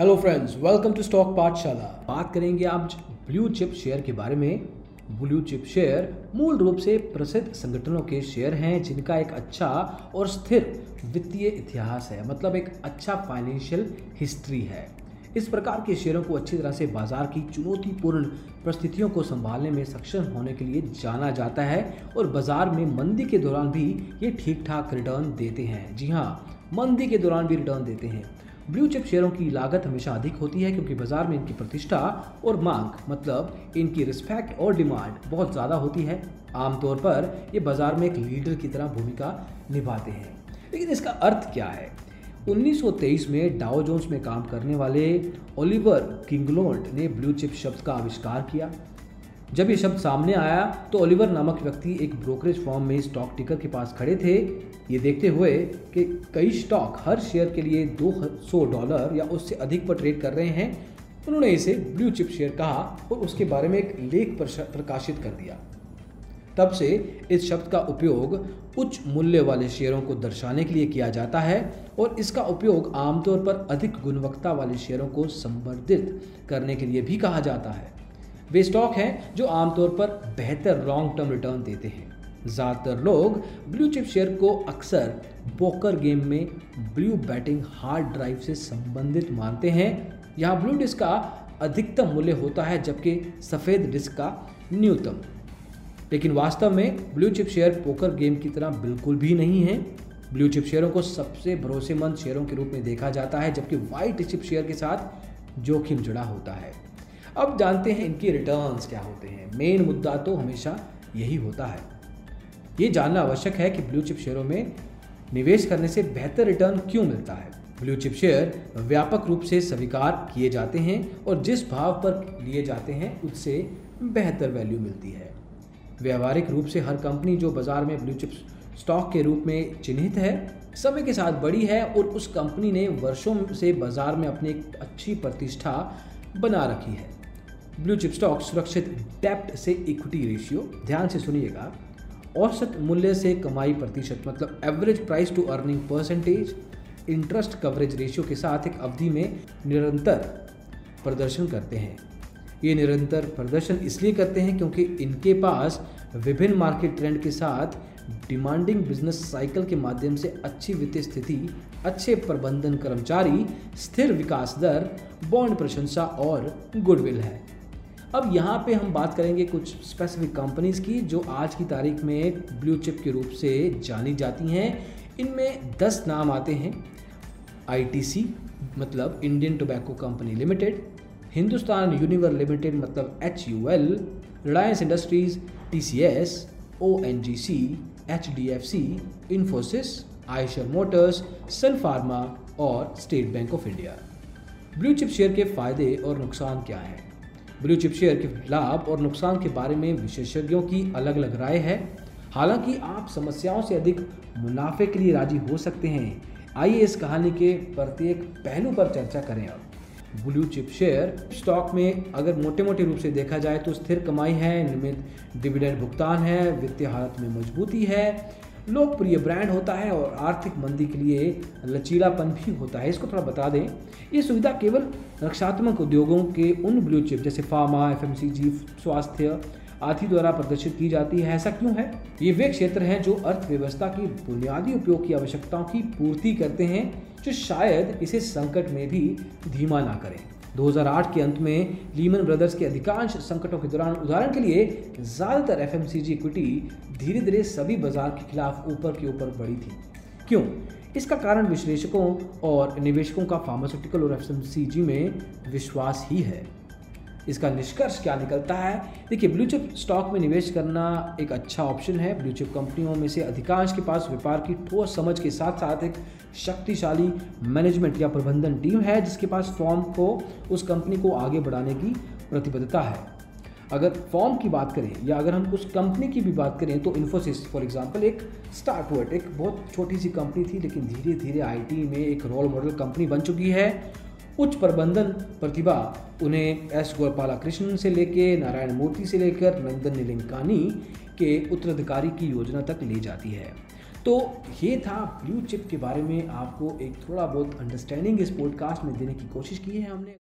Hello friends welcome to stock Pathshala बात करेंगे आप ब्लू चिप शेयर के बारे में। ब्लू चिप शेयर मूल रूप से प्रसिद्ध संगठनों के शेयर हैं, जिनका एक अच्छा और स्थिर वित्तीय इतिहास है। मतलब एक अच्छा फाइनेंशियल हिस्ट्री है। इस प्रकार के शेयरों को अच्छी तरह से बाज़ार की चुनौतीपूर्ण परिस्थितियों को संभालने में सक्षम होने के लिए जाना जाता है और बाज़ार में मंदी के दौरान भी ये ठीक ठाक रिटर्न देते हैं। जी हाँ मंदी के दौरान भी रिटर्न देते हैं। ब्लू चिप शेयरों की लागत हमेशा अधिक होती है क्योंकि बाज़ार में इनकी प्रतिष्ठा और मांग मतलब इनकी रिस्पेक्ट और डिमांड बहुत ज़्यादा होती है। आमतौर पर ये बाज़ार में एक लीडर की तरह भूमिका निभाते हैं। लेकिन इसका अर्थ क्या है? 1923 में डाओ जोन्स में काम करने वाले ओलिवर किंगलोल्ड ने ब्लू चिप शब्द का आविष्कार किया। जब ये शब्द सामने आया तो ओलिवर नामक व्यक्ति एक ब्रोकरेज फॉर्म में स्टॉक टिकर के पास खड़े थे। ये देखते हुए कि कई स्टॉक हर शेयर के लिए 200 डॉलर या उससे अधिक पर ट्रेड कर रहे हैं। उन्होंने इसे ब्लू चिप शेयर कहा और उसके बारे में एक लेख प्रकाशित कर दिया। तब से इस शब्द का उपयोग उच्च मूल्य वाले शेयरों को दर्शाने के लिए किया जाता है और इसका उपयोग आमतौर पर अधिक गुणवत्ता वाले शेयरों को संवर्धित करने के लिए भी कहा जाता है। वे स्टॉक हैं जो आमतौर पर बेहतर लॉन्ग टर्म रिटर्न देते हैं। ज़्यादातर लोग ब्लू चिप शेयर को अक्सर पोकर गेम में ब्लू बैटिंग हार्ड ड्राइव से संबंधित मानते हैं। यहाँ ब्लू डिस्क का अधिकतम मूल्य होता है, जबकि सफ़ेद डिस्क का न्यूनतम। लेकिन वास्तव में blue chip share poker game की तरह बिल्कुल भी नहीं है। ब्लू चिप शेयरों को सबसे भरोसेमंद शेयरों के रूप में देखा जाता है, जबकि व्हाइट चिप शेयर के साथ जोखिम जुड़ा होता है। अब जानते हैं इनके रिटर्न्स क्या होते हैं। मेन मुद्दा तो हमेशा यही होता है। ये जानना आवश्यक है कि ब्लू चिप शेयरों में निवेश करने से बेहतर रिटर्न क्यों मिलता है। ब्लू चिप शेयर व्यापक रूप से स्वीकार किए जाते हैं और जिस भाव पर लिए जाते हैं, उससे बेहतर वैल्यू मिलती है। व्यवहारिक रूप से हर कंपनी जो बाज़ार में ब्लू चिप स्टॉक के रूप में चिन्हित है, समय के साथ बड़ी है और उस कंपनी ने वर्षों से बाज़ार में अपनी एक अच्छी प्रतिष्ठा बना रखी है। ब्लू चिप स्टॉक सुरक्षित डेप्ट से इक्विटी रेशियो ध्यान से सुनिएगा, औसत मूल्य से कमाई प्रतिशत मतलब average price to earning percentage interest coverage ratio के साथ एक अवधि में निरंतर प्रदर्शन करते हैं। ये निरंतर प्रदर्शन इसलिए करते हैं क्योंकि इनके पास विभिन्न मार्केट ट्रेंड के साथ डिमांडिंग बिज़नेस साइकिल के माध्यम से अच्छी वित्तीय स्थिति, अच्छे प्रबंधन कर्मचारी, स्थिर विकास दर बॉन्ड प्रशंसा और गुडविल है। अब यहाँ पे हम बात करेंगे कुछ स्पेसिफिक कंपनीज़ की, जो आज की तारीख में ब्लू चिप के रूप से जानी जाती हैं। इनमें दस नाम आते हैं। आईटीसी मतलब Indian tobacco company limited Hindustan Unilever limited मतलब H U L Reliance industries T C S O N G C H D F C Infosys Eicher motors Sun pharma और state bank of India blue chip share के फ़ायदे और नुकसान क्या हैं? Blue chip share के लाभ और नुकसान के बारे में विशेषज्ञों की अलग अलग राय है। हालाँकि आप समस्याओं से अधिक मुनाफे के लिए राज़ी हो सकते हैं। आइए इस कहानी के प्रत्येक पहलू पर चर्चा करें अब। ब्लू चिप शेयर स्टॉक में अगर मोटे मोटे रूप से देखा जाए तो स्थिर कमाई है, नियमित डिविडेंड भुगतान है, वित्तीय हालत में मजबूती है लोकप्रिय ब्रांड होता है और आर्थिक मंदी के लिए लचीलापन भी होता है। इसको थोड़ा बता दें, ये सुविधा केवल रक्षात्मक उद्योगों के उन ब्लू चिप जैसे फार्मा एफएमसीजी स्वास्थ्य आदि द्वारा प्रदर्शित की जाती है। ऐसा क्यों है? ये वे क्षेत्र हैं जो अर्थव्यवस्था की बुनियादी उपयोग की आवश्यकताओं की पूर्ति करते हैं, जो शायद इसे संकट में भी धीमा ना करें। 2008 के अंत में लीमन ब्रदर्स के अधिकांश संकटों के दौरान उदाहरण के लिए ज़्यादातर एफएमसीजी इक्विटी धीरे धीरे सभी बाज़ार के खिलाफ ऊपर के ऊपर बढ़ी थी। क्यों? इसका कारण विश्लेषकों और निवेशकों का फार्मास्यूटिकल और एफएमसीजी में विश्वास ही है। इसका निष्कर्ष क्या निकलता है? देखिए ब्लू चिप स्टॉक में निवेश करना एक अच्छा ऑप्शन है। ब्लू चिप कंपनियों में से अधिकांश के पास व्यापार की ठोस समझ के साथ साथ एक शक्तिशाली मैनेजमेंट या प्रबंधन टीम है, जिसके पास फॉर्म को, उस कंपनी को आगे बढ़ाने की प्रतिबद्धता है। अगर फॉर्म की बात करें, या अगर हम उस कंपनी की भी बात करें तो इन्फोसिस फॉर एग्जांपल एक स्टार्टवर्ड एक बहुत छोटी सी कंपनी थी, लेकिन धीरे धीरे आईटी में एक रोल मॉडल कंपनी बन चुकी है। उच्च प्रबंधन प्रतिभा। उन्हें एस गोपाला कृष्ण से लेकर नारायण मूर्ति से लेकर नंदन निलिंकानी के उत्तराधिकारी की योजना तक ले जाती है। तो ये था ब्लू चिप के बारे में। आपको एक थोड़ा बहुत अंडरस्टैंडिंग इस पॉडकास्ट में देने की कोशिश की है हमने।